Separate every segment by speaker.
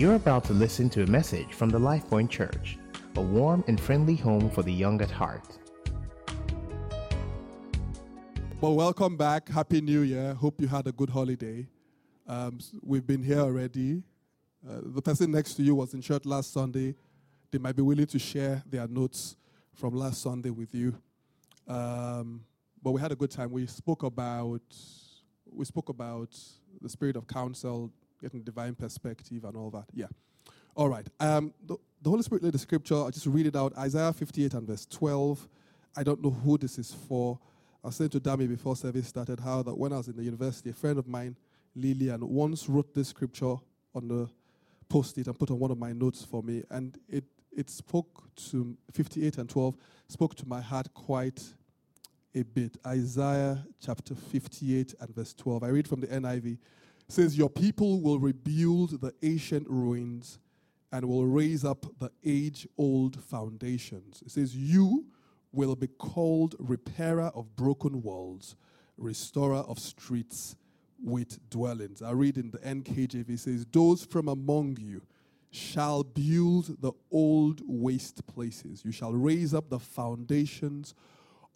Speaker 1: You're about to listen to a message from the LifePoint Church, a warm and friendly home for the young at heart.
Speaker 2: Well, welcome back. Happy New Year. Hope you had a good holiday. Um, we've been here already. Uh, the person next to you was in church last Sunday. They might be willing to share their notes from last Sunday with you. Um, but we had a good time. We spoke about we spoke about the spirit of counsel, getting divine perspective, and all that. Yeah. All right. Um, the, the Holy Spirit laid the scripture. I'll just read it out. Isaiah 58 and verse 12. I don't know who this is for. I was saying to Dami before service started how that when I was in the university, a friend of mine, Lillian, once wrote this scripture on the post-it and put on one of my notes for me, and it it spoke to 58 and 12 spoke to my heart quite a bit. Isaiah chapter 58 and verse 12. I read from the NIV. Says, Your people will rebuild the ancient ruins and will raise up the age old foundations. It says, You will be called repairer of broken walls, restorer of streets with dwellings. I read in the NKJV, it says, Those from among you shall build the old waste places. You shall raise up the foundations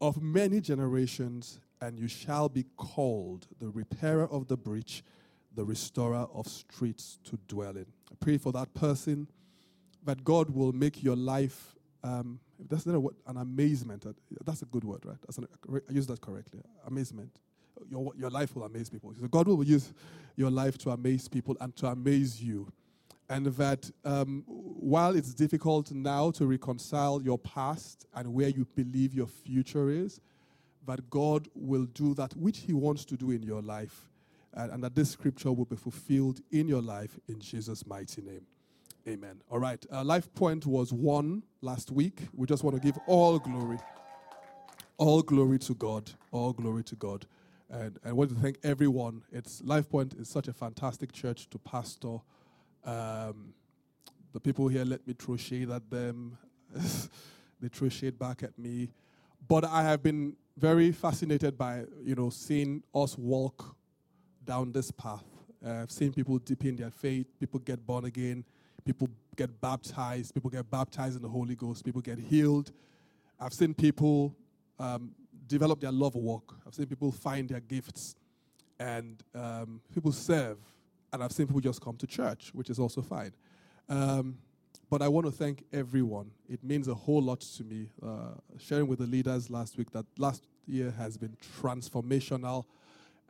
Speaker 2: of many generations, and you shall be called the repairer of the breach, the restorer of streets to dwell in. I pray for that person that God will make your life. Um, that's not a an amazement. That's a good word, right? An, I use that correctly. Amazement. Your, your life will amaze people. So God will use your life to amaze people and to amaze you and that um, while it's difficult now to reconcile your past and where you believe your future is, that God will do that which He wants to do in your life, and, and that this scripture will be fulfilled in your life in Jesus' mighty name. Amen. All right. Uh, Life Point was one last week. We just want to give all glory, all glory to God, all glory to God. And I want to thank everyone. It's Life Point is such a fantastic church to pastor. Um, the people here let me throw shade at them. they throw shade back at me. But I have been very fascinated by, you know, seeing us walk down this path. Uh, I've seen people deepen their faith, people get born again, people get baptized, people get baptized in the Holy Ghost, people get healed. I've seen people um, develop their love walk. I've seen people find their gifts, and um, people serve and I've seen people just come to church, which is also fine. Um, but I want to thank everyone. It means a whole lot to me. Uh, sharing with the leaders last week that last year has been transformational.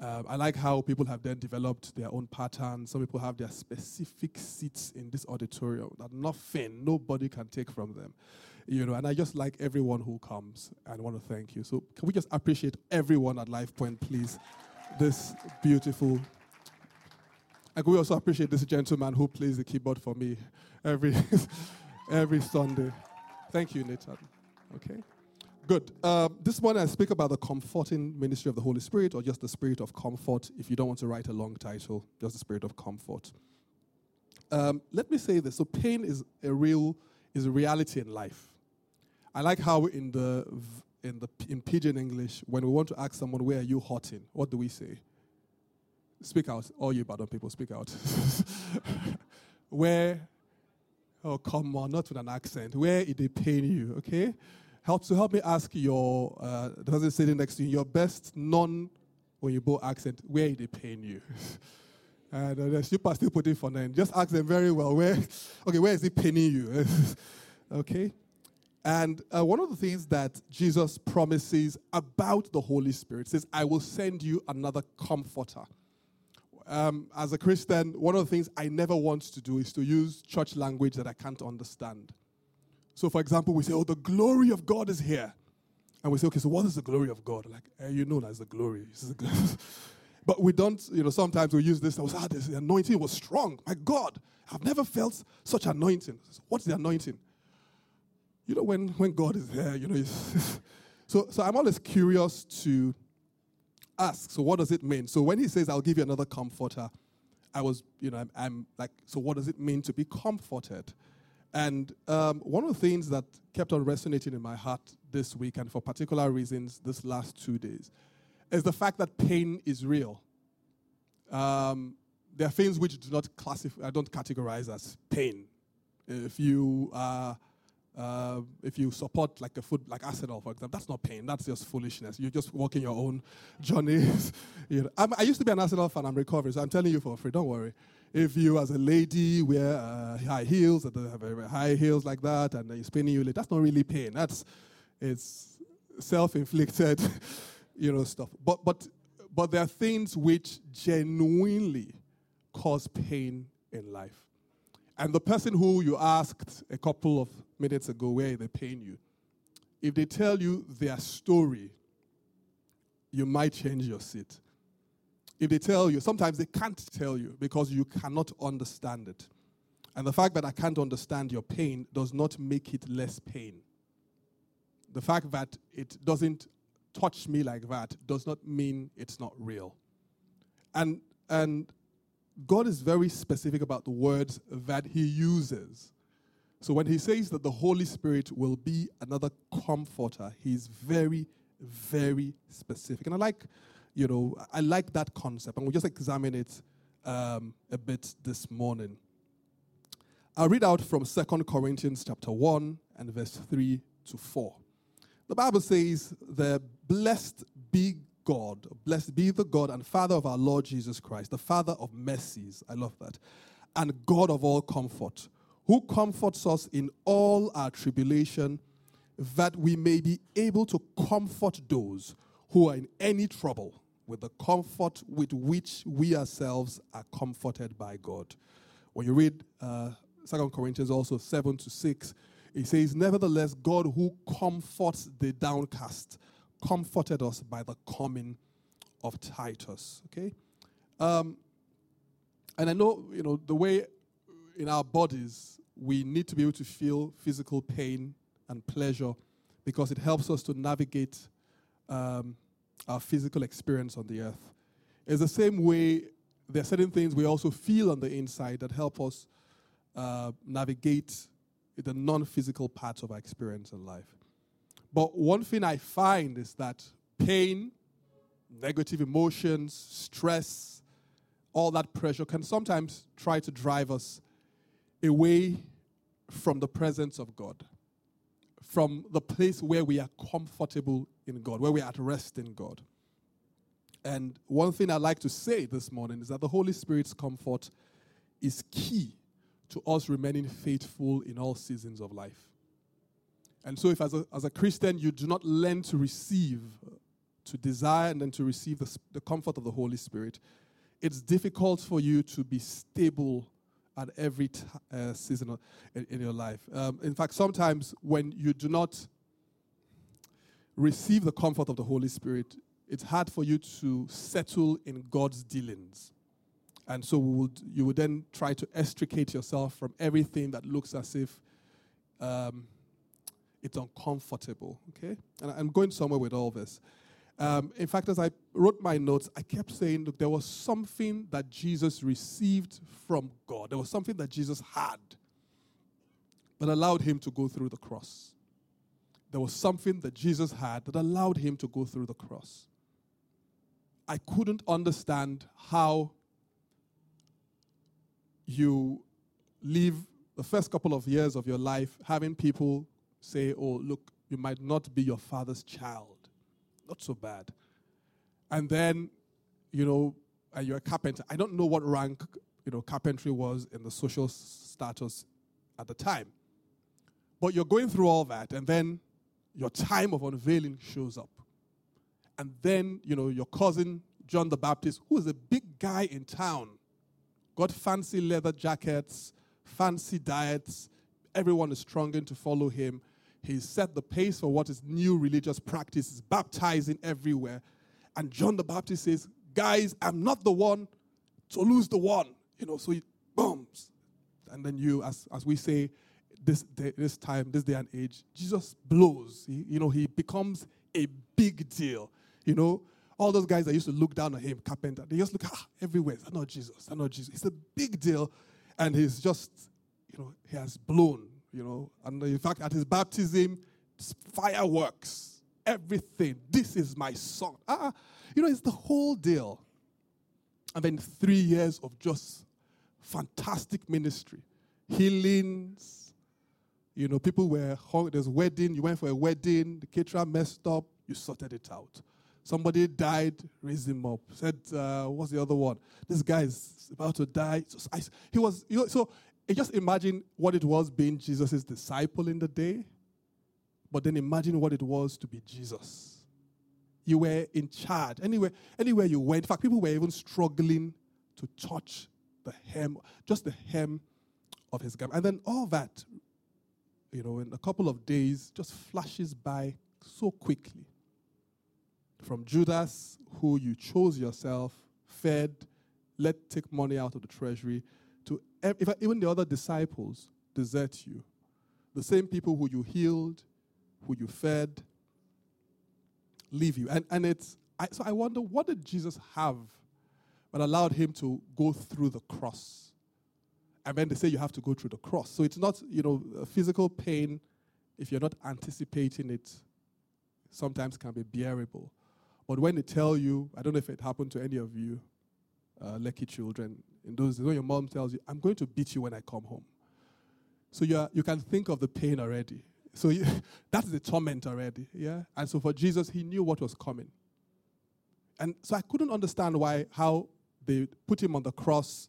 Speaker 2: Um, I like how people have then developed their own patterns. Some people have their specific seats in this auditorium that nothing, nobody can take from them. You know, and I just like everyone who comes and want to thank you. So can we just appreciate everyone at Life Point, please? This beautiful and we also appreciate this gentleman who plays the keyboard for me every, every Sunday. Thank you, Nathan. Okay. Good. Um, this morning I speak about the comforting ministry of the Holy Spirit, or just the spirit of comfort. If you don't want to write a long title, just the spirit of comfort. Um, let me say this: so pain is a real is a reality in life. I like how in the in the in pidgin English, when we want to ask someone where are you hurting, what do we say? Speak out. All you Badon people, speak out. where, oh, come on, not with an accent. Where they pain you, okay? Help to help me ask your, uh, the person sitting next to you, your best non Oyibo accent, where they pain you? and uh, the super still putting for nine. Just ask them very well, where, okay, where is it paining you? okay? And uh, one of the things that Jesus promises about the Holy Spirit says, I will send you another comforter um, as a Christian, one of the things I never want to do is to use church language that I can't understand. So, for example, we say, Oh, the glory of God is here. And we say, Okay, so what is the glory of God? Like, eh, you know, that's the glory. but we don't, you know, sometimes we use this. I was, ah, this the anointing was strong. My God, I've never felt such anointing. What's the anointing? You know, when, when God is there, you know, so, so I'm always curious to ask, so what does it mean? So when he says, I'll give you another comforter, I was, you know, I'm, I'm like, so what does it mean to be comforted? And um, one of the things that kept on resonating in my heart this week, and for particular reasons this last two days, is the fact that pain is real. Um, there are things which do not classify, I don't categorize as pain. If you uh, uh, if you support like a foot like Arsenal, for example, that's not pain. That's just foolishness. You're just walking your own journeys. you know, i used to be an Arsenal fan. I'm recovering, so I'm telling you for free. Don't worry. If you, as a lady, wear uh, high heels, that have very high heels like that, and you're spinning leg, that's not really pain. That's it's self-inflicted, you know, stuff. But but but there are things which genuinely cause pain in life. And the person who you asked a couple of minutes ago where they pain you, if they tell you their story, you might change your seat. If they tell you, sometimes they can't tell you because you cannot understand it. And the fact that I can't understand your pain does not make it less pain. The fact that it doesn't touch me like that does not mean it's not real. And and God is very specific about the words that he uses. So when he says that the Holy Spirit will be another comforter, he's very, very specific. And I like, you know, I like that concept. And we'll just examine it um, a bit this morning. I'll read out from Second Corinthians chapter 1 and verse 3 to 4. The Bible says, The blessed be God. Blessed be the God and Father of our Lord Jesus Christ, the Father of mercies. I love that. And God of all comfort, who comforts us in all our tribulation, that we may be able to comfort those who are in any trouble with the comfort with which we ourselves are comforted by God. When you read uh, 2 Corinthians also 7 to 6, it says, Nevertheless, God who comforts the downcast comforted us by the coming of Titus. Okay? Um, and I know, you know, the way in our bodies we need to be able to feel physical pain and pleasure because it helps us to navigate um, our physical experience on the earth. It's the same way there are certain things we also feel on the inside that help us uh, navigate the non physical parts of our experience in life. But one thing I find is that pain, negative emotions, stress, all that pressure can sometimes try to drive us away from the presence of God, from the place where we are comfortable in God, where we are at rest in God. And one thing I'd like to say this morning is that the Holy Spirit's comfort is key to us remaining faithful in all seasons of life. And so, if as a, as a Christian you do not learn to receive, to desire, and then to receive the, the comfort of the Holy Spirit, it's difficult for you to be stable at every t- uh, season in, in, your life. Um, in fact, sometimes when you do not receive the comfort of the Holy Spirit, it's hard for you to settle in God's dealings. And so would, you would then try to extricate yourself from everything that looks as if um, it's uncomfortable. Okay? And I'm going somewhere with all this. Um, in fact, as I wrote my notes, I kept saying, look, there was something that Jesus received from God. There was something that Jesus had that allowed him to go through the cross. There was something that Jesus had that allowed him to go through the cross. I couldn't understand how you live the first couple of years of your life having people say, oh, look, you might not be your father's child. Not so bad. And then, you know, and you're a carpenter. I don't know what rank, you know, carpentry was in the social status at the time. But you're going through all that, and then your time of unveiling shows up. And then, you know, your cousin, John the Baptist, who is a big guy in town, got fancy leather jackets, fancy diets. Everyone is stronging to follow him. He set the pace for what is new religious practice. practices, baptizing everywhere. And John the Baptist says, Guys, I'm not the one to lose the one. You know, so he booms. And then you, as, as we say, this, day, this time, this day and age, Jesus blows. He, you know, he becomes a big deal. You know, all those guys that used to look down on him, carpenter, they just look ah, everywhere. I know Jesus. I know Jesus. It's a big deal. And he's just, you know, he has blown you know. And in fact, at his baptism, fireworks, everything. This is my son. Ah, you know, it's the whole deal. And then three years of just fantastic ministry, healings. You know, people were there's wedding, you went for a wedding, the caterer messed up, you sorted it out. Somebody died, raised him up. Said, uh, what's the other one? This guy is about to die. So, I, he was, you know, so just imagine what it was being Jesus' disciple in the day, but then imagine what it was to be Jesus. You were in charge. Anywhere, anywhere you went, in fact, people were even struggling to touch the hem, just the hem of his garment. And then all that, you know, in a couple of days, just flashes by so quickly from Judas, who you chose yourself, fed, let take money out of the treasury, if even the other disciples desert you. The same people who you healed, who you fed, leave you. And, and it's, I, so I wonder, what did Jesus have that allowed him to go through the cross? And then they say you have to go through the cross. So it's not, you know, physical pain, if you're not anticipating it, sometimes can be bearable. But when they tell you, I don't know if it happened to any of you, uh, lucky children, in those days, when your mom tells you, I'm going to beat you when I come home. So you, are, you can think of the pain already. So you, that's the torment already, yeah? And so for Jesus, he knew what was coming. And so I couldn't understand why, how they put him on the cross.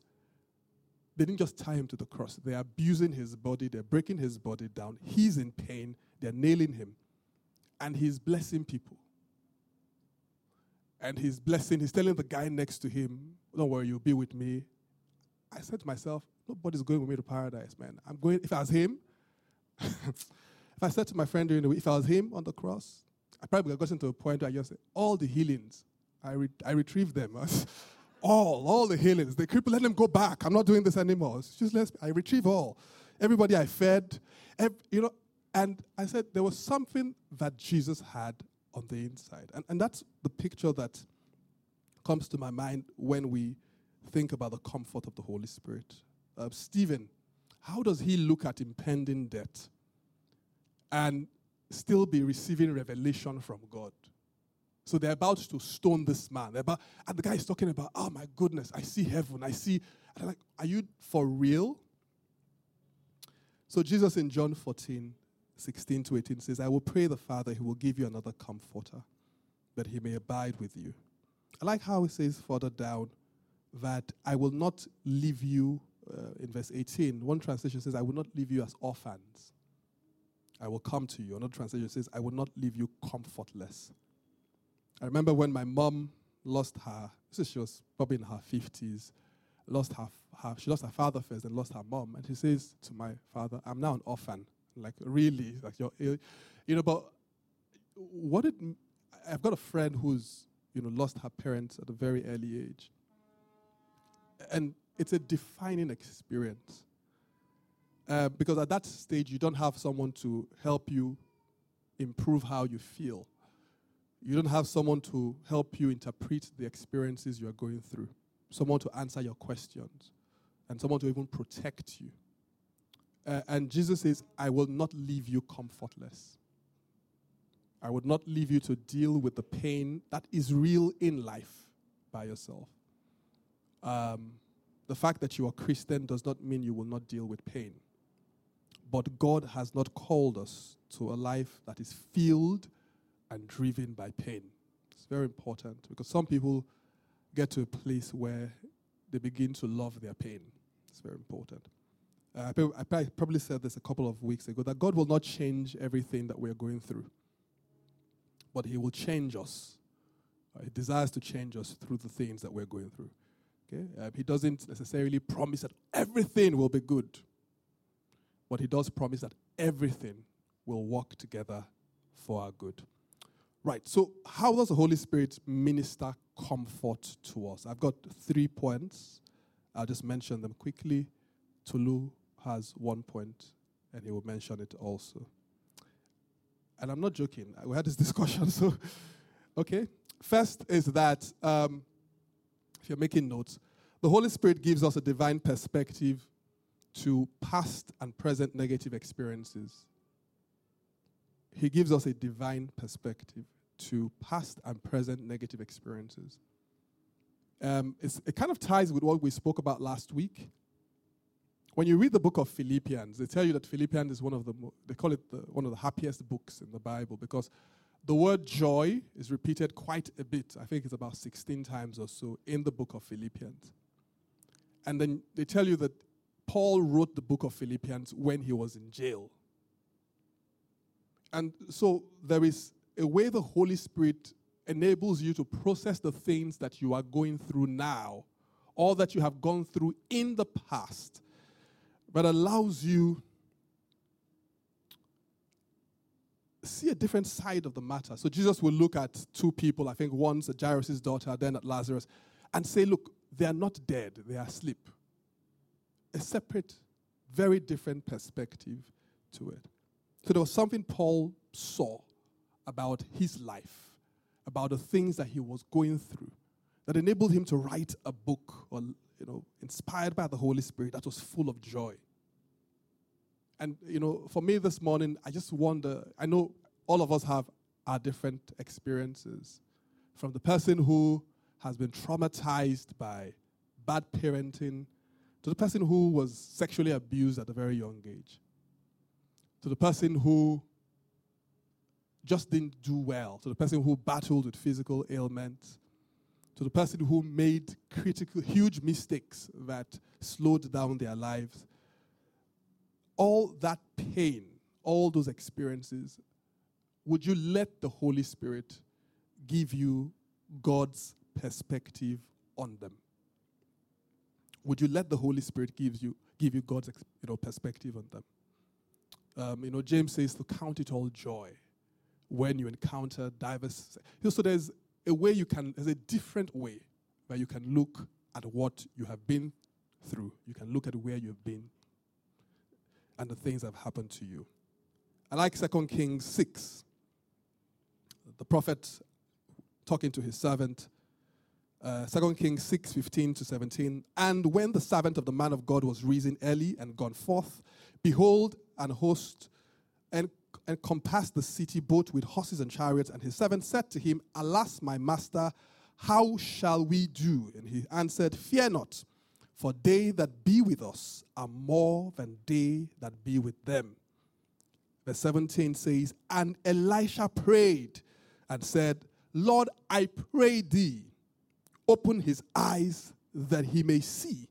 Speaker 2: They didn't just tie him to the cross. They're abusing his body. They're breaking his body down. He's in pain. They're nailing him. And he's blessing people and he's blessing, he's telling the guy next to him, Don't worry, you'll be with me. I said to myself, Nobody's going with me to paradise, man. I'm going, if I was him, if I said to my friend during the week, if I was him on the cross, I probably got gotten to a point where I just said, All the healings, I, re- I retrieve them. all, all the healings. The cripple, let them go back. I'm not doing this anymore. It's just let I retrieve all. Everybody I fed, every, you know, and I said there was something that Jesus had on the inside. And, and that's the picture that comes to my mind when we think about the comfort of the Holy Spirit. Uh, Stephen, how does he look at impending death and still be receiving revelation from God? So they're about to stone this man. About, and the guy is talking about, oh my goodness, I see heaven. I see. Like, are you for real? So Jesus in John 14 16 to 18 says, I will pray the Father, he will give you another comforter, that he may abide with you. I like how it says further down that I will not leave you, uh, in verse 18. One translation says, I will not leave you as orphans. I will come to you. Another translation says, I will not leave you comfortless. I remember when my mom lost her, she was probably in her 50s, lost her, her, she lost her father first and lost her mom. And she says to my father, I'm now an orphan. Like really, like you're, you know. But what did I've got a friend who's you know lost her parents at a very early age, and it's a defining experience. Uh, because at that stage, you don't have someone to help you improve how you feel. You don't have someone to help you interpret the experiences you are going through, someone to answer your questions, and someone to even protect you. Uh, and Jesus says, I will not leave you comfortless. I would not leave you to deal with the pain that is real in life by yourself. Um, the fact that you are Christian does not mean you will not deal with pain. But God has not called us to a life that is filled and driven by pain. It's very important because some people get to a place where they begin to love their pain. It's very important. Uh, I probably said this a couple of weeks ago that God will not change everything that we're going through, but He will change us. Uh, he desires to change us through the things that we're going through. Okay? Uh, he doesn't necessarily promise that everything will be good, but He does promise that everything will work together for our good. Right, so how does the Holy Spirit minister comfort to us? I've got three points. I'll just mention them quickly. Tolu has one point, and he will mention it also. And I'm not joking. We had this discussion, so okay. First is that um, if you're making notes, the Holy Spirit gives us a divine perspective to past and present negative experiences. He gives us a divine perspective to past and present negative experiences. Um, it kind of ties with what we spoke about last week. When you read the book of Philippians, they tell you that Philippians is one of the, they call it the, one of the happiest books in the Bible because the word joy is repeated quite a bit. I think it's about 16 times or so in the book of Philippians. And then they tell you that Paul wrote the book of Philippians when he was in jail. And so there is a way the Holy Spirit enables you to process the things that you are going through now or that you have gone through in the past, but allows you see a different side of the matter. So Jesus will look at two people, I think one's Jairus' daughter, then at Lazarus, and say, Look, they are not dead, they are asleep. A separate, very different perspective to it. So there was something Paul saw about his life, about the things that he was going through, that enabled him to write a book or you know, inspired by the Holy Spirit that was full of joy. And you know, for me this morning, I just wonder, I know all of us have our different experiences. From the person who has been traumatized by bad parenting to the person who was sexually abused at a very young age, to the person who just didn't do well, to the person who battled with physical ailments, to the person who made critical, huge mistakes that slowed down their lives. All that pain, all those experiences, would you let the Holy Spirit give you God's perspective on them? Would you let the Holy Spirit give you, give you God's you know, perspective on them? Um, you know, James says to count it all joy when you encounter diverse. So there's a way you can, there's a different way where you can look at what you have been through. You can look at where you've been and the things that have happened to you. I like 2 Kings 6. The prophet talking to his servant. Uh, 2 Kings 6 15 to 17. And when the servant of the man of God was risen early and gone forth, behold, an host and encompassed the city both with horses and chariots. And his servant said to him, Alas, my master, how shall we do? And he answered, Fear not, for they that be with us are more than they that be with them. Verse 17 says, And Elisha prayed and said, Lord, I pray thee, open his eyes that he may see.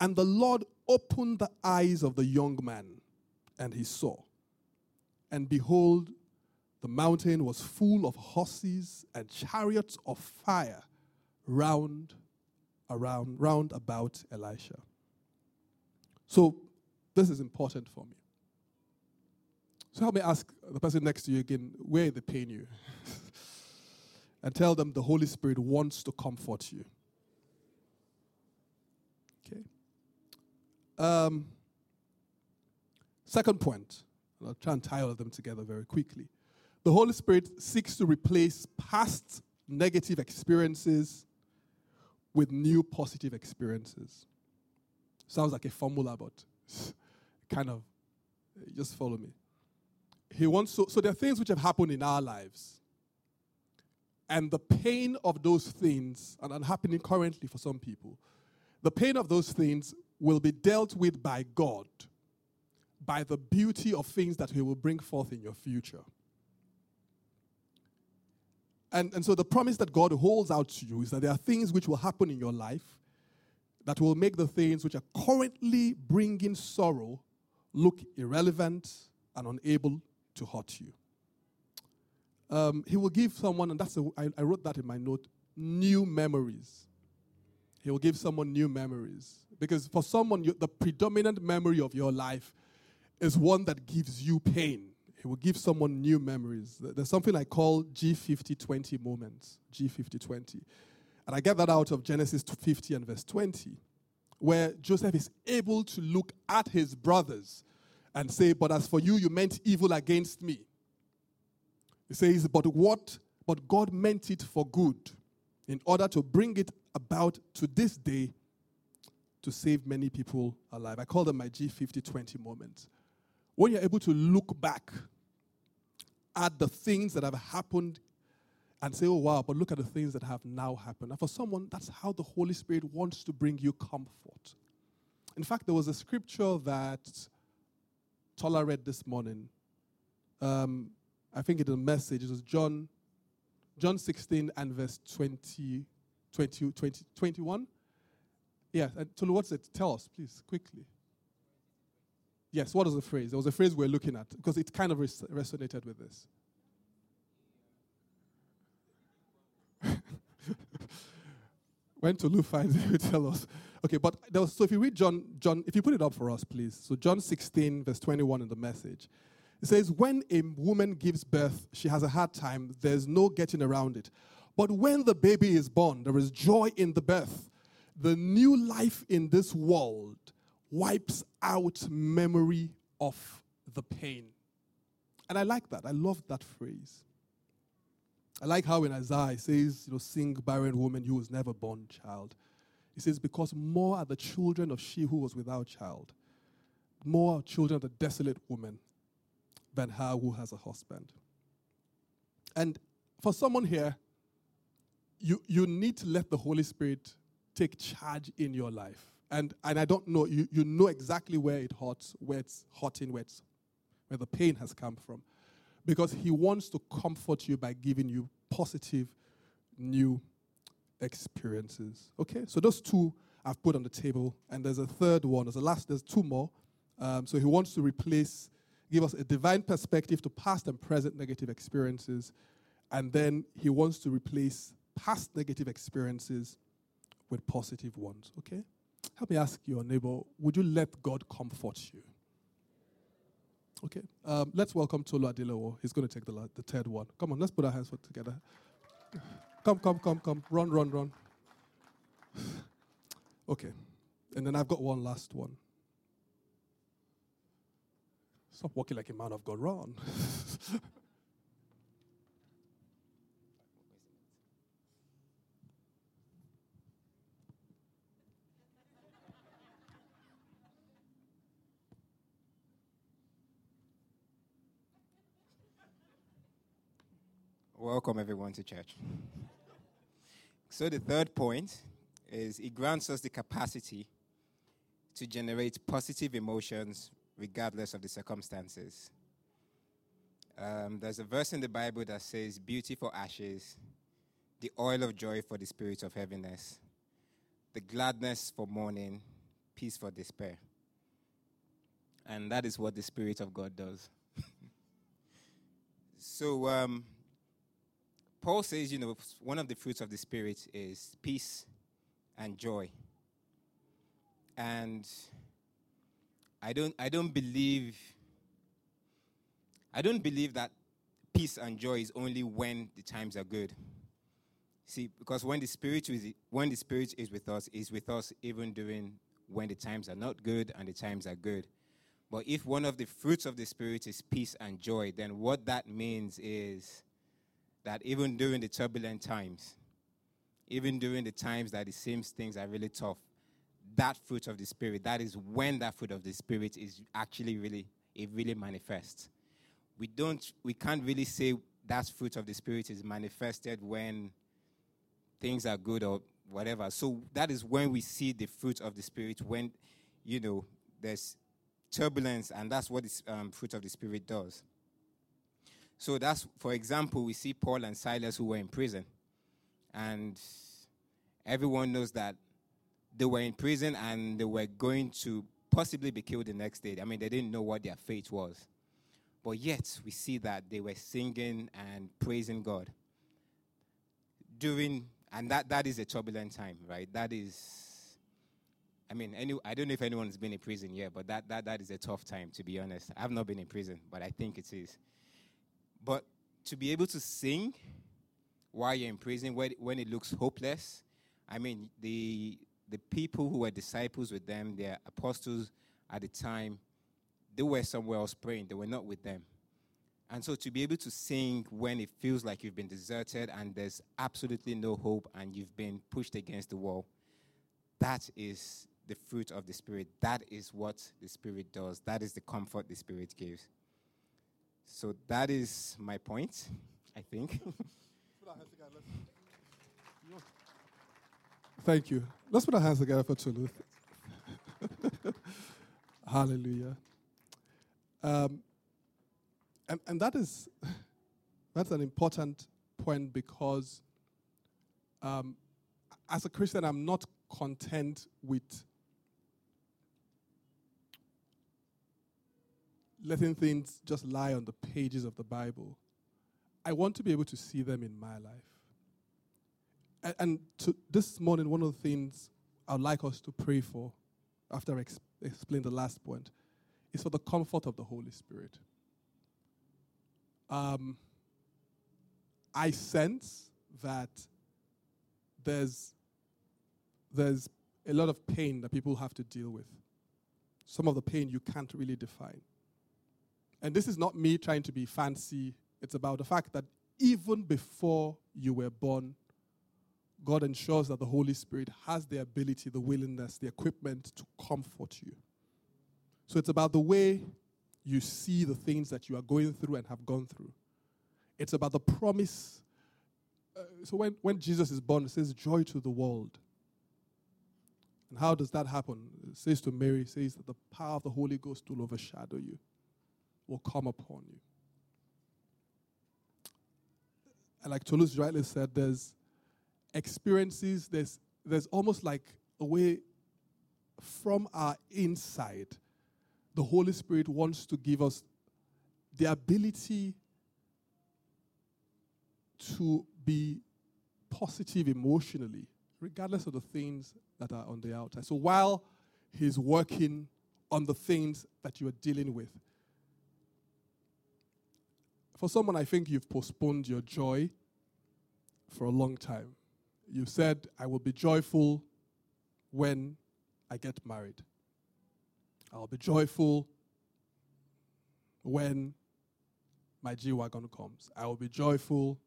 Speaker 2: And the Lord opened the eyes of the young man, and he saw. And behold, the mountain was full of horses and chariots of fire round around round about Elisha. So this is important for me. So help me ask the person next to you again, where they pain you? and tell them the Holy Spirit wants to comfort you. Okay. Um, second point I'll try and tie all of them together very quickly. The Holy Spirit seeks to replace past negative experiences with new positive experiences. Sounds like a formula, but kind of just follow me. He wants so, so there are things which have happened in our lives. And the pain of those things, and are happening currently for some people, the pain of those things will be dealt with by God by the beauty of things that He will bring forth in your future. And, and so the promise that God holds out to you is that there are things which will happen in your life that will make the things which are currently bringing sorrow look irrelevant and unable to hurt you. Um, he will give someone, and that's a, I, I wrote that in my note, new memories. He will give someone new memories. Because for someone, you, the predominant memory of your life is one that gives you pain. It will give someone new memories. There's something I call G5020 moments, G5020. And I get that out of Genesis 50 and verse 20, where Joseph is able to look at his brothers and say, But as for you, you meant evil against me. He says, But what? But God meant it for good in order to bring it about to this day to save many people alive. I call them my G5020 moments when you're able to look back at the things that have happened and say, oh, wow, but look at the things that have now happened. And for someone, that's how the Holy Spirit wants to bring you comfort. In fact, there was a scripture that Tola read this morning. Um, I think in a message, it was John, John 16 and verse 20, 20, 20 21. Yeah, Tolu, what's it? Tell us, please, quickly. Yes, what was the phrase? There was a phrase we're looking at because it kind of res- resonated with this. when Tolu finds it, he tell us. Okay, but there was, so if you read John, John, if you put it up for us, please. So John 16, verse 21 in the message. It says, When a woman gives birth, she has a hard time. There's no getting around it. But when the baby is born, there is joy in the birth. The new life in this world wipes out memory of the pain. And I like that. I love that phrase. I like how in Isaiah it says, you know, sing barren woman who was never born child. He says, because more are the children of she who was without child, more children of the desolate woman than her who has a husband. And for someone here, you, you need to let the Holy Spirit take charge in your life. And, and I don't know, you, you know exactly where it hurts, where it's hurting, where, it's, where the pain has come from. Because He wants to comfort you by giving you positive, new experiences. Okay, so those two I've put on the table, and there's a third one. There's a last. There's two more. Um, so he wants to replace, give us a divine perspective to past and present negative experiences, and then he wants to replace past negative experiences with positive ones. Okay, help me ask your neighbor: Would you let God comfort you? Okay, um, let's welcome Tolu Adelowo. He's going to take the, the third one. Come on, let's put our hands together. Come, come, come, come. Run, run, run. okay. And then I've got one last one. Stop walking like a man of God. Run.
Speaker 3: Welcome, everyone, to church. So, the third point is it grants us the capacity to generate positive emotions regardless of the circumstances. Um, there's a verse in the Bible that says, Beauty for ashes, the oil of joy for the spirit of heaviness, the gladness for mourning, peace for despair. And that is what the Spirit of God does. so, um, Paul says, you know, one of the fruits of the Spirit is peace and joy. And I don't, I don't believe, I don't believe that peace and joy is only when the times are good. See, because when the Spirit is, when the Spirit is with us, is with us even during when the times are not good and the times are good. But if one of the fruits of the Spirit is peace and joy, then what that means is that even during the turbulent times, even during the times that it seems things are really tough, that fruit of the Spirit, that is when that fruit of the Spirit is actually really, it really manifests. We don't, we can't really say that fruit of the Spirit is manifested when things are good or whatever. So that is when we see the fruit of the Spirit, when, you know, there's turbulence, and that's what the um, fruit of the Spirit does. So that's, for example, we see Paul and Silas who were in prison. And everyone knows that they were in prison and they were going to possibly be killed the next day. I mean, they didn't know what their fate was. But yet, we see that they were singing and praising God. During, and that, that is a turbulent time, right? That is, I mean, any, I don't know if anyone's been in prison yet, but that, that, that is a tough time, to be honest. I've not been in prison, but I think it is. But to be able to sing while you're in prison, when it looks hopeless, I mean, the, the people who were disciples with them, their apostles at the time, they were somewhere else praying. They were not with them. And so to be able to sing when it feels like you've been deserted and there's absolutely no hope and you've been pushed against the wall, that is the fruit of the Spirit. That is what the Spirit does. That is the comfort the Spirit gives. So that is my point, I think.
Speaker 2: Thank you. Let's put our hands together for Tolu. Hallelujah. Um, and, and that is that's an important point because um, as a Christian, I'm not content with letting things just lie on the pages of the Bible. I want to be able to see them in my life. And, and to, this morning, one of the things I'd like us to pray for, after I ex- explain the last point, is for the comfort of the Holy Spirit. Um, I sense that there's, there's a lot of pain that people have to deal with. Some of the pain you can't really define. And this is not me trying to be fancy, it's about the fact that even before you were born, God ensures that the Holy Spirit has the ability, the willingness, the equipment to comfort you. So it's about the way you see the things that you are going through and have gone through. It's about the promise. Uh, so when, when Jesus is born, it says, Joy to the world. And how does that happen? It says to Mary, says that the power of the Holy Ghost will overshadow you, will come upon you. And like Toulouse rightly said, there's experiences, there's, there's almost like a way from our inside, the Holy Spirit wants to give us the ability to be positive emotionally, regardless of the things that are on the outside. So while He's working on the things that you are dealing with, for someone, I think you've postponed your joy for a long time. You said, I will be joyful when I get married. I'll be joyful when my G Wagon comes. I will be joyful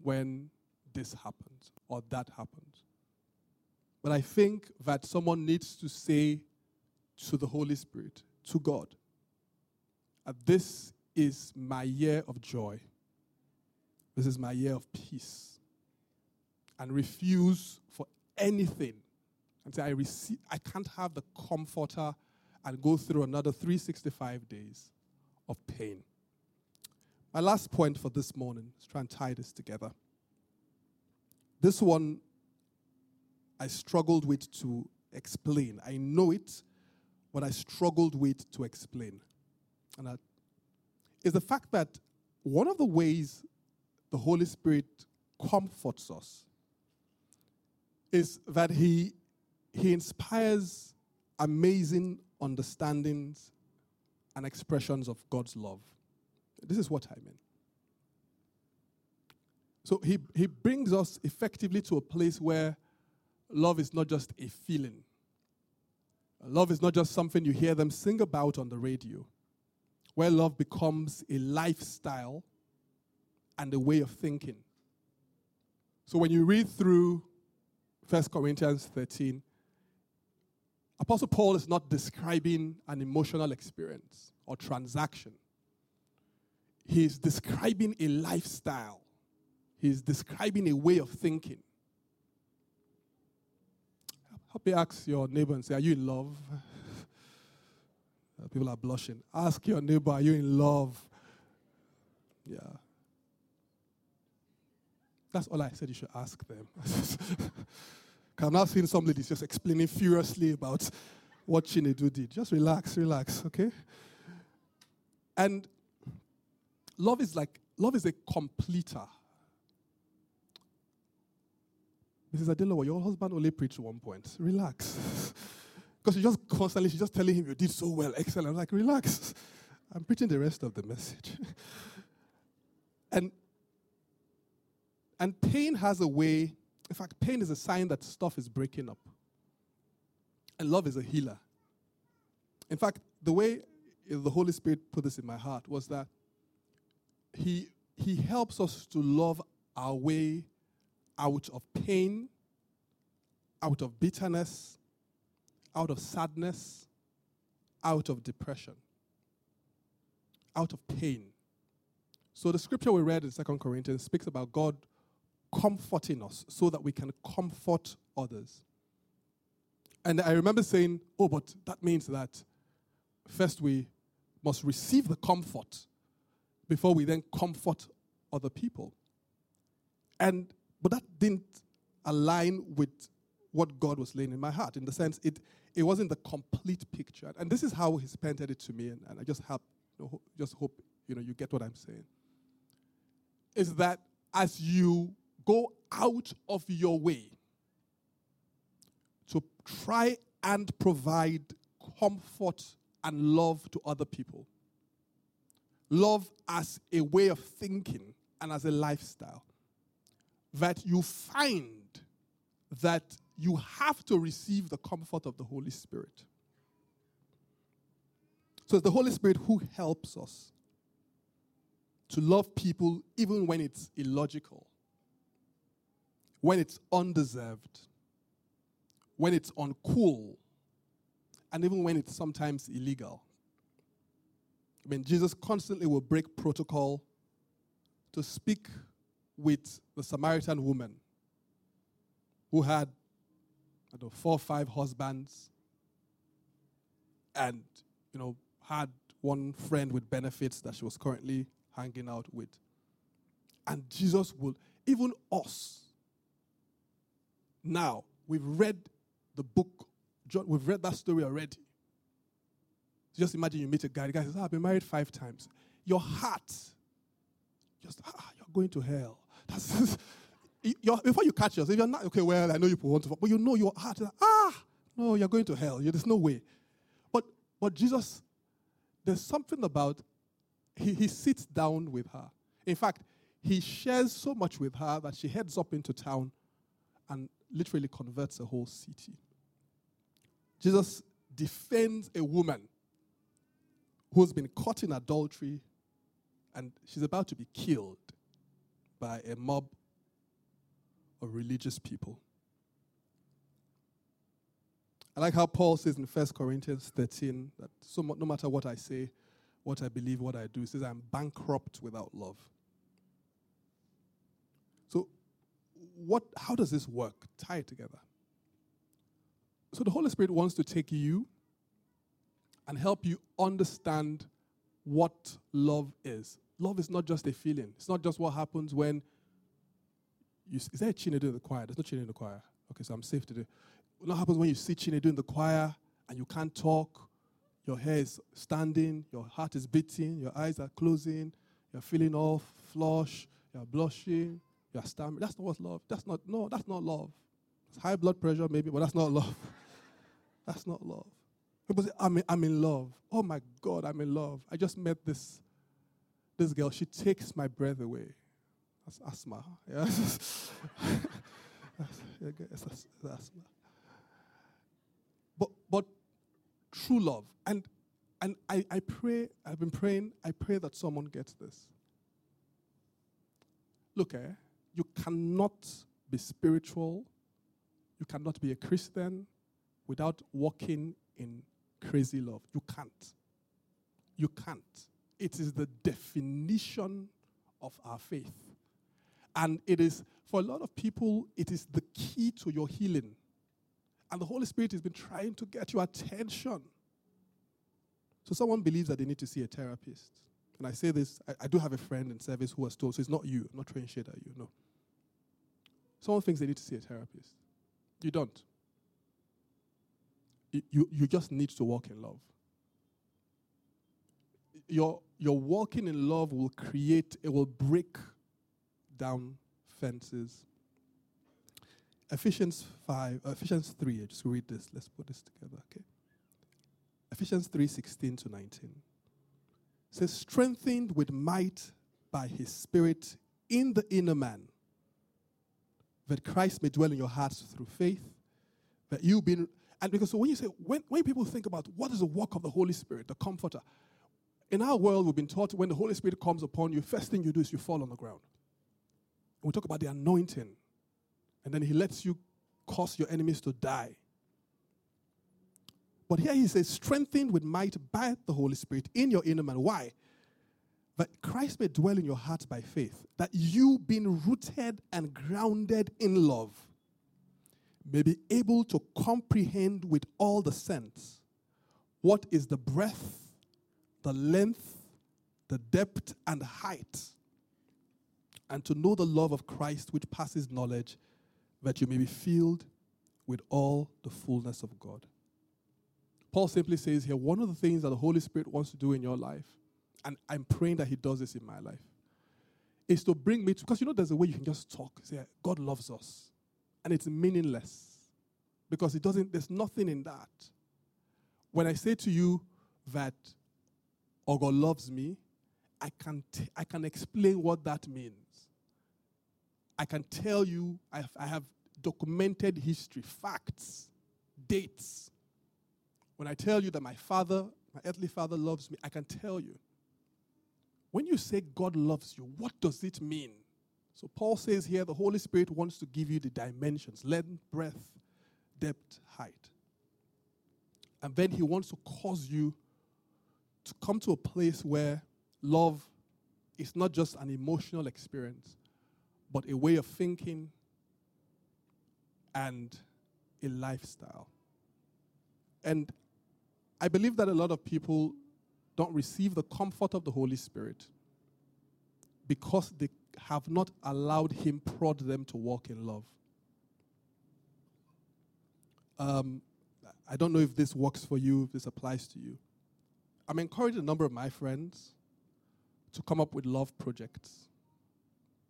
Speaker 2: when this happens or that happens. But I think that someone needs to say to the Holy Spirit, to God, that this is my year of joy. This is my year of peace. And refuse for anything say, I, receive, I can't have the comforter and go through another 365 days of pain. My last point for this morning is try and tie this together. This one I struggled with to explain. I know it, but I struggled with to explain. And that is the fact that one of the ways the Holy Spirit comforts us is that He, he inspires amazing understandings and expressions of God's love. This is what I mean. So he, he brings us effectively to a place where love is not just a feeling. Love is not just something you hear them sing about on the radio, where love becomes a lifestyle and a way of thinking. So when you read through 1 Corinthians 13, Apostle Paul is not describing an emotional experience or transaction. He's describing a lifestyle. He's describing a way of thinking. Help me ask your neighbor and say, Are you in love? Uh, people are blushing. Ask your neighbor, Are you in love? Yeah. That's all I said you should ask them. I'm not seeing some ladies just explaining furiously about what Chinedu did. Just relax, relax, okay? And love is like, love is a completer. Mrs. Adelowo, your husband only preached one point. Relax. Because she just constantly, she's just telling him, you did so well, excellent. I'm like, relax. I'm preaching the rest of the message. and, and pain has a way in fact, pain is a sign that stuff is breaking up. And love is a healer. In fact, the way the Holy Spirit put this in my heart was that He, he helps us to love our way out of pain, out of bitterness, out of sadness, out of depression, out of pain. So the scripture we read in Second Corinthians speaks about God comforting us so that we can comfort others. And I remember saying, oh, but that means that first we must receive the comfort before we then comfort other people. And but that didn't align with what God was laying in my heart, in the sense it it wasn't the complete picture. And this is how He's painted it to me, and, and I just have you know, just hope you know you get what I'm saying. Is that as you go out of your way to try and provide comfort and love to other people. Love as a way of thinking and as a lifestyle. That you find that you have to receive the comfort of the Holy Spirit. So it's the Holy Spirit who helps us to love people even when it's illogical, when it's undeserved, when it's uncool, and even when it's sometimes illegal. I mean, Jesus constantly will break protocol to speak with the Samaritan woman who had, I don't know, four or five husbands and, you know, had one friend with benefits that she was currently hanging out with. And Jesus will, even us, now, we've read the book, John, we've read that story already. So Just imagine you meet a guy, the guy says, oh, I've been married five times. Your heart, just, ah, you're going to hell. That's before you catch yourself, if you're not, okay, well, I know you want to, but you know your heart, like, ah, no, you're going to hell. There's no way. But, but Jesus, there's something about, he, he sits down with her. In fact, he shares so much with her that she heads up into town and literally converts a whole city. Jesus defends a woman who's been caught in adultery and she's about to be killed by a mob of religious people. I like how Paul says in 1 Corinthians 13 that so no matter what I say, what I believe, what I do, he says I'm bankrupt without love. So, what, how does this work? Tie it together. So, the Holy Spirit wants to take you and help you understand what love is. Love is not just a feeling. It's not just what happens when you. Is there a Chinedu in the choir? There's no Chinedu in the choir. Okay, so I'm safe to do. What happens when you see Chinedu in the choir and you can't talk? Your hair is standing, your heart is beating, your eyes are closing, you're feeling off, flush, you're blushing, you're stammering. That's not what love. That's not no. That's not love. It's high blood pressure maybe, but that's not love. that's not love. People say, I'm in, I'm in love. Oh my God, I'm in love. I just met this, this girl. She takes my breath away. That's asthma. Yeah? that's asthma. But, but true love. And, and I, I pray, I've been praying, I pray that someone gets this. Look, eh, you cannot be spiritual, you cannot be a Christian without walking in crazy love. You can't. You can't. It is the definition of our faith. And it is, for a lot of people, it is the key to your healing. And the Holy Spirit has been trying to get your attention. So someone believes that they need to see a therapist. And I say this, I, I do have a friend in service who was told, so it's not you, I'm not trying shade at you, no. Someone thinks they need to see a therapist. You don't you, you just need to walk in love. Your, your walking in love will create, it will break down fences. Ephesians 5, uh, Ephesians 3, I just read this. Let's put this together, okay? Ephesians 3 16 to 19 says, strengthened with might by his spirit in the inner man, that Christ may dwell in your hearts through faith, that you've been. and because so when you say, when, when people think about what is the work of the Holy Spirit, the comforter, in our world, we've been taught when the Holy Spirit comes upon you, first thing you do is you fall on the ground. We talk about the anointing, and then He lets you cause your enemies to die. But here He says, strengthened with might by the Holy Spirit in your inner man. Why? that Christ may dwell in your hearts by faith, that you, being rooted and grounded in love, may be able to comprehend with all the sense what is the breadth, the length, the depth, and height, and to know the love of Christ which passes knowledge, that you may be filled with all the fullness of God. Paul simply says here one of the things that the Holy Spirit wants to do in your life, and I'm praying that He does this in my life, is to bring me to, because you know, there's a way you can just talk, say, God loves us, and it's meaningless because it doesn't, there's nothing in that. When I say to you that, oh, God loves me, I can, t- I can explain what that means. I can tell you, I have, I have documented history, facts, dates. When I tell you that my father, my earthly father loves me, I can tell you. When you say God loves you, what does it mean? So Paul says here the Holy Spirit wants to give you the dimensions length, breadth, depth, height. And then he wants to cause you to come to a place where love is not just an emotional experience, but a way of thinking and a lifestyle. And I believe that a lot of people don't receive the comfort of the Holy Spirit because they have not allowed Him prod them to walk in love. Um, I don't know if this works for you, if this applies to you. I'm encouraging a number of my friends to come up with love projects.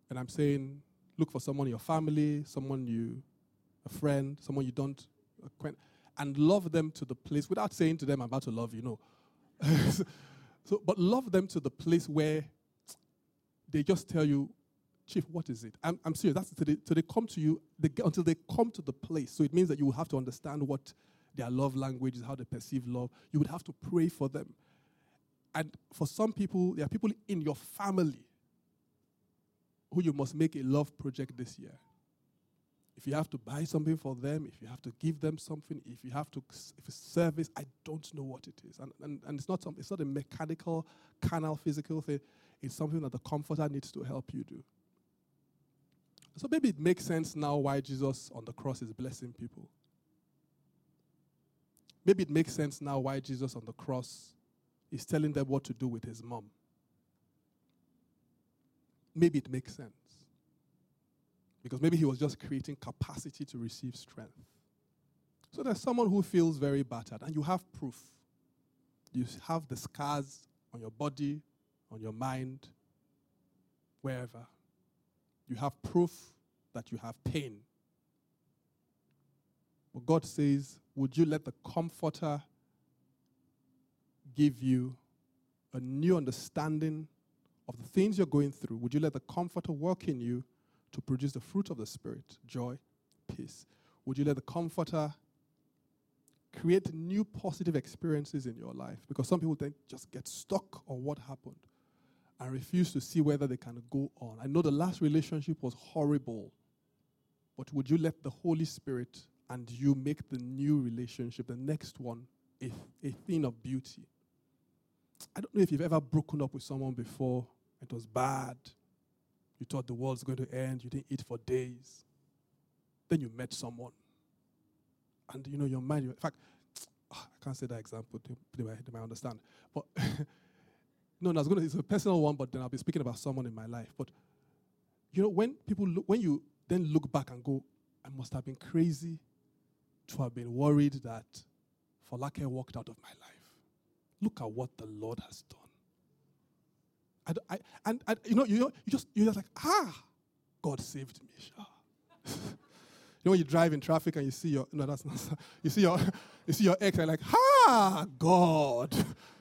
Speaker 2: And I'm saying, look for someone in your family, someone you, a friend, someone you don't acquaint, and love them to the place without saying to them, I'm about to love you, no. so, but love them to the place where they just tell you, Chief, what is it? I'm, I'm serious. That's they, until they come to you, they, until they come to the place. So it means that you will have to understand what their love language is, how they perceive love. You would have to pray for them. And for some people, there are people in your family who you must make a love project this year. If you have to buy something for them, if you have to give them something, if you have to, if service, I don't know what it is. And, and, and it's, not some, it's not a mechanical, carnal, physical thing. It's something that the comforter needs to help you do. So maybe it makes sense now why Jesus on the cross is blessing people. Maybe it makes sense now why Jesus on the cross is telling them what to do with his mom. Maybe it makes sense. Because maybe he was just creating capacity to receive strength. So there's someone who feels very battered, and you have proof. You have the scars on your body, on your mind, wherever. You have proof that you have pain. But God says, Would you let the Comforter give you a new understanding of the things you're going through? Would you let the Comforter work in you to produce the fruit of the Spirit joy, peace? Would you let the Comforter create new positive experiences in your life? Because some people then just get stuck on what happened and refuse to see whether they can go on. I know the last relationship was horrible, but would you let the Holy Spirit and you make the new relationship, the next one, a, a thing of beauty? I don't know if you've ever broken up with someone before, it was bad. You thought the world's going to end, you didn't eat for days. Then you met someone. And you know, your mind, in fact, ah, I can't say that example, they, might, they might understand. But no, no, it's, gonna, it's a personal one, but then I'll be speaking about someone in my life. But you know, when people look, when you then look back and go, I must have been crazy to have been worried that Folake walked out of my life. Look at what the Lord has done. I, I, and, you know, you, you just you're just like, ah, God saved me. you know, when you drive in traffic and you see your no, that's not you see your you see your ex, and like, ah, God,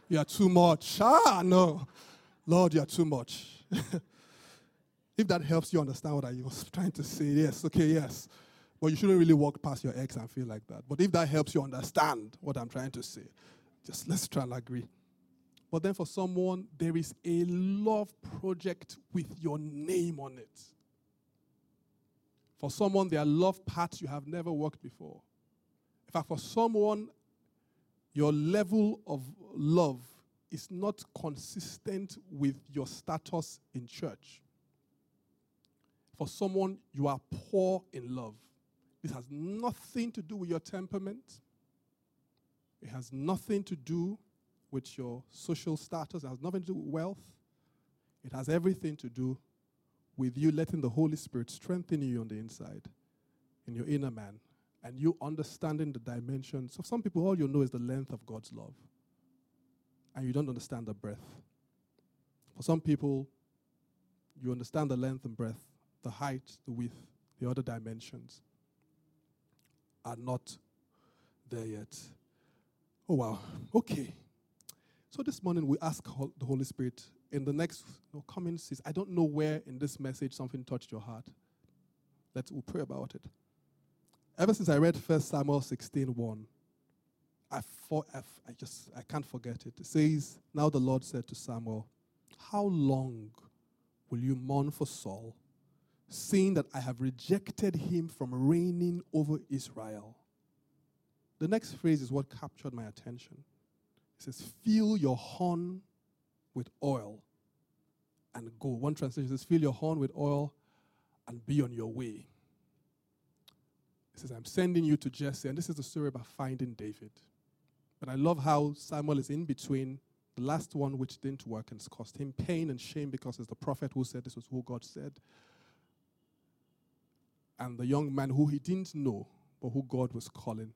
Speaker 2: you are too much. Ah, no. Lord, you are too much. if that helps you understand what I was trying to say, yes, okay, yes. But you shouldn't really walk past your ex and feel like that. But if that helps you understand what I'm trying to say, just let's try and agree. But then for someone, there is a love project with your name on it. For someone, there are love paths you have never worked before. In fact, for someone, your level of love is not consistent with your status in church. For someone, you are poor in love. This has nothing to do with your temperament. It has nothing to do with your social status. It has nothing to do with wealth. It has everything to do with you letting the Holy Spirit strengthen you on the inside, in your inner man, and you understanding the dimensions. So, some people, all you know is the length of God's love, and you don't understand the breadth. For some people, you understand the length and breadth, the height, the width, the other dimensions are not there yet. Oh, wow. Okay. So this morning we ask the Holy Spirit in the next you coming season. I don't know where in this message something touched your heart. Let's we'll pray about it. Ever since I read 1 Samuel 16 1, I, for, I, I just I can't forget it. It says, Now the Lord said to Samuel, How long will you mourn for Saul, seeing that I have rejected him from reigning over Israel? The next phrase is what captured my attention. It says, Fill your horn with oil and go. One translation says, Fill your horn with oil and be on your way. It says, I'm sending you to Jesse. And this is the story about finding David. But I love how Samuel is in between the last one, which didn't work and cost him pain and shame because it's the prophet who said this was who God said. And the young man who he didn't know, but who God was calling.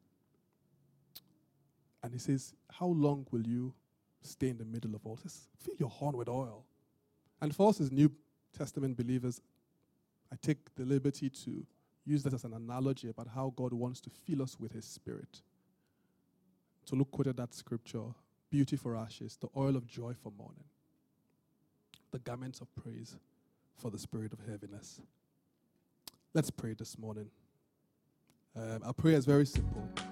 Speaker 2: And he says, How long will you stay in the middle of all this? Fill your horn with oil. And for us as New Testament believers, I take the liberty to use that as an analogy about how God wants to fill us with His Spirit. So look quoted that scripture beauty for ashes, the oil of joy for mourning, the garments of praise for the spirit of heaviness. Let's pray this morning. Um, our prayer is very simple.